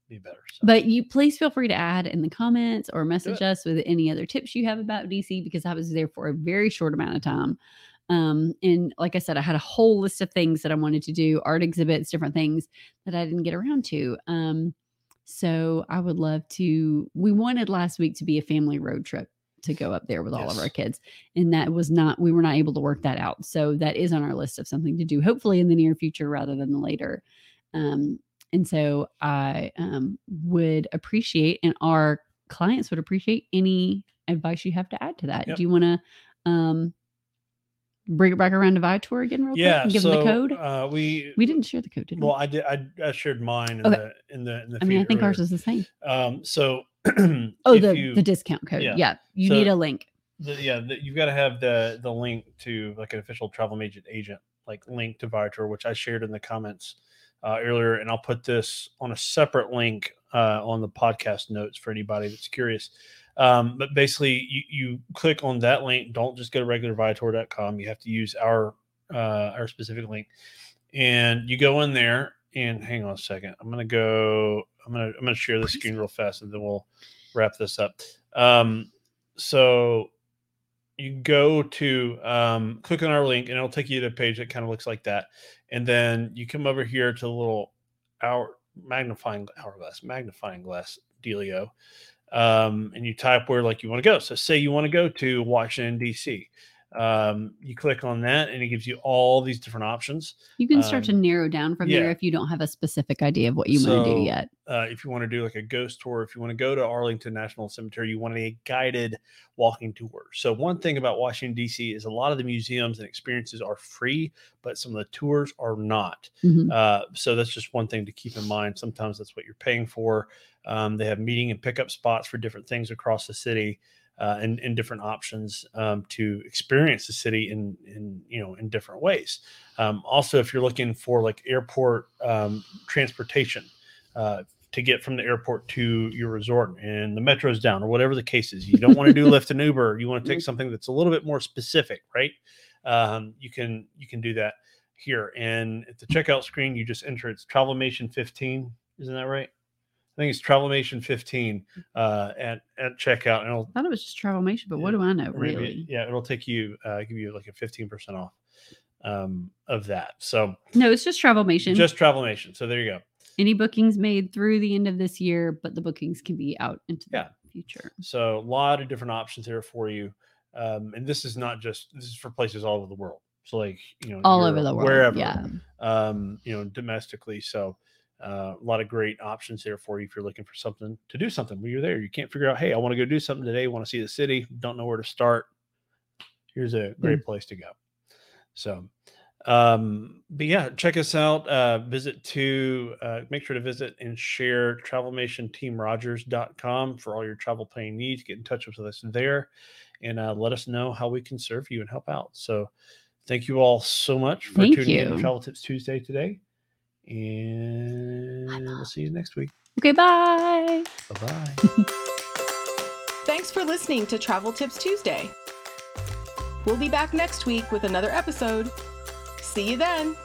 be better. So. But you please feel free to add in the comments or message us with any other tips you have about DC because I was there for a very short amount of time. Um, and like I said, I had a whole list of things that I wanted to do, art exhibits, different things that I didn't get around to. Um, so I would love to. We wanted last week to be a family road trip to go up there with all of our kids, and that was not. We were not able to work that out. So that is on our list of something to do, hopefully in the near future rather than the later. Um, and so I um, would appreciate, and our clients would appreciate any advice you have to add to that. Yep. Do you want to um, bring it back around to Viator again, real quick, yeah. and give so them the code? Uh, we we didn't share the code, did we? Well, I did. I, I shared mine in Okay. the in the in the. I mean, I think ours is the same. Um. So. Oh, the you- the discount code. yeah. Yeah, you So- need a link. the, yeah, the, you've got to have the the link to like an official travel agent agent like link to Viator, which I shared in the comments uh, earlier, and I'll put this on a separate link uh, on the podcast notes for anybody that's curious. Um, but basically, you, you click on that link. Don't just go to regular Viator.com. You have to use our uh, our specific link, and you go in there. And hang on a second, I'm gonna go. I'm gonna I'm gonna share the screen real fast, and then we'll wrap this up. Um, so you go to um, click on our link and it'll take you to a page that kind of looks like that. And then you come over here to the little hour magnifying hourglass magnifying glass dealio. Um, and you type where like you want to go. So say you want to go to washington dc um, you click on that and it gives you all these different options You can start to um, narrow down from yeah. there if you don't have a specific idea of what you want to do yet. uh, if you want to do like a ghost tour, if you want to go to Arlington National Cemetery, you want a guided walking tour. So, one thing about Washington, D.C. is a lot of the museums and experiences are free, but some of the tours are not. Mhm. Uh, so, that's just one thing to keep in mind. Sometimes that's what you're paying for. Um, they have meeting and pickup spots for different things across the city. Uh, and, and different options um, to experience the city in, in you know in different ways. Um, also, if you're looking for like airport um, transportation, uh, to get from the airport to your resort and the metro's down or whatever the case is. You don't want to do Lyft and Uber. You want to take something that's a little bit more specific, right? Um, you can you can do that here. And at the checkout screen, you just enter it's Travelmation 15. Isn't that right? I think it's Travelmation 15 uh, at at checkout, and it'll I thought it was just Travelmation, but what do I know, maybe- really? yeah, it'll take you uh, give you like a 15% off um, of that. So No, it's just Travelmation. just Travelmation. So there you go. Any bookings made through the end of this year, but the bookings can be out into Yeah. the future. So a lot of different options here for you. Um, and this is not just this is for places all over the world. So like you know All Europe, over the world. wherever, Yeah. um, you know domestically. So uh, a lot of great options there for you if you're looking for something to do something when you're there. You can't figure out, hey, I want to go do something today. Want to see the city? Don't know where to start. Here's a great place to go. So, um, but yeah, check us out. Uh, visit to uh, make sure to visit and share travelmationteamrogers.com for all your travel planning needs. Get in touch with us there and uh, let us know how we can serve you and help out. So, thank you all so much for Thank tuning in to. Travel Tips Tuesday today. And we'll see you next week. Okay, bye. Bye bye. Thanks for listening to Travel Tips Tuesday. We'll be back next week with another episode. See you then.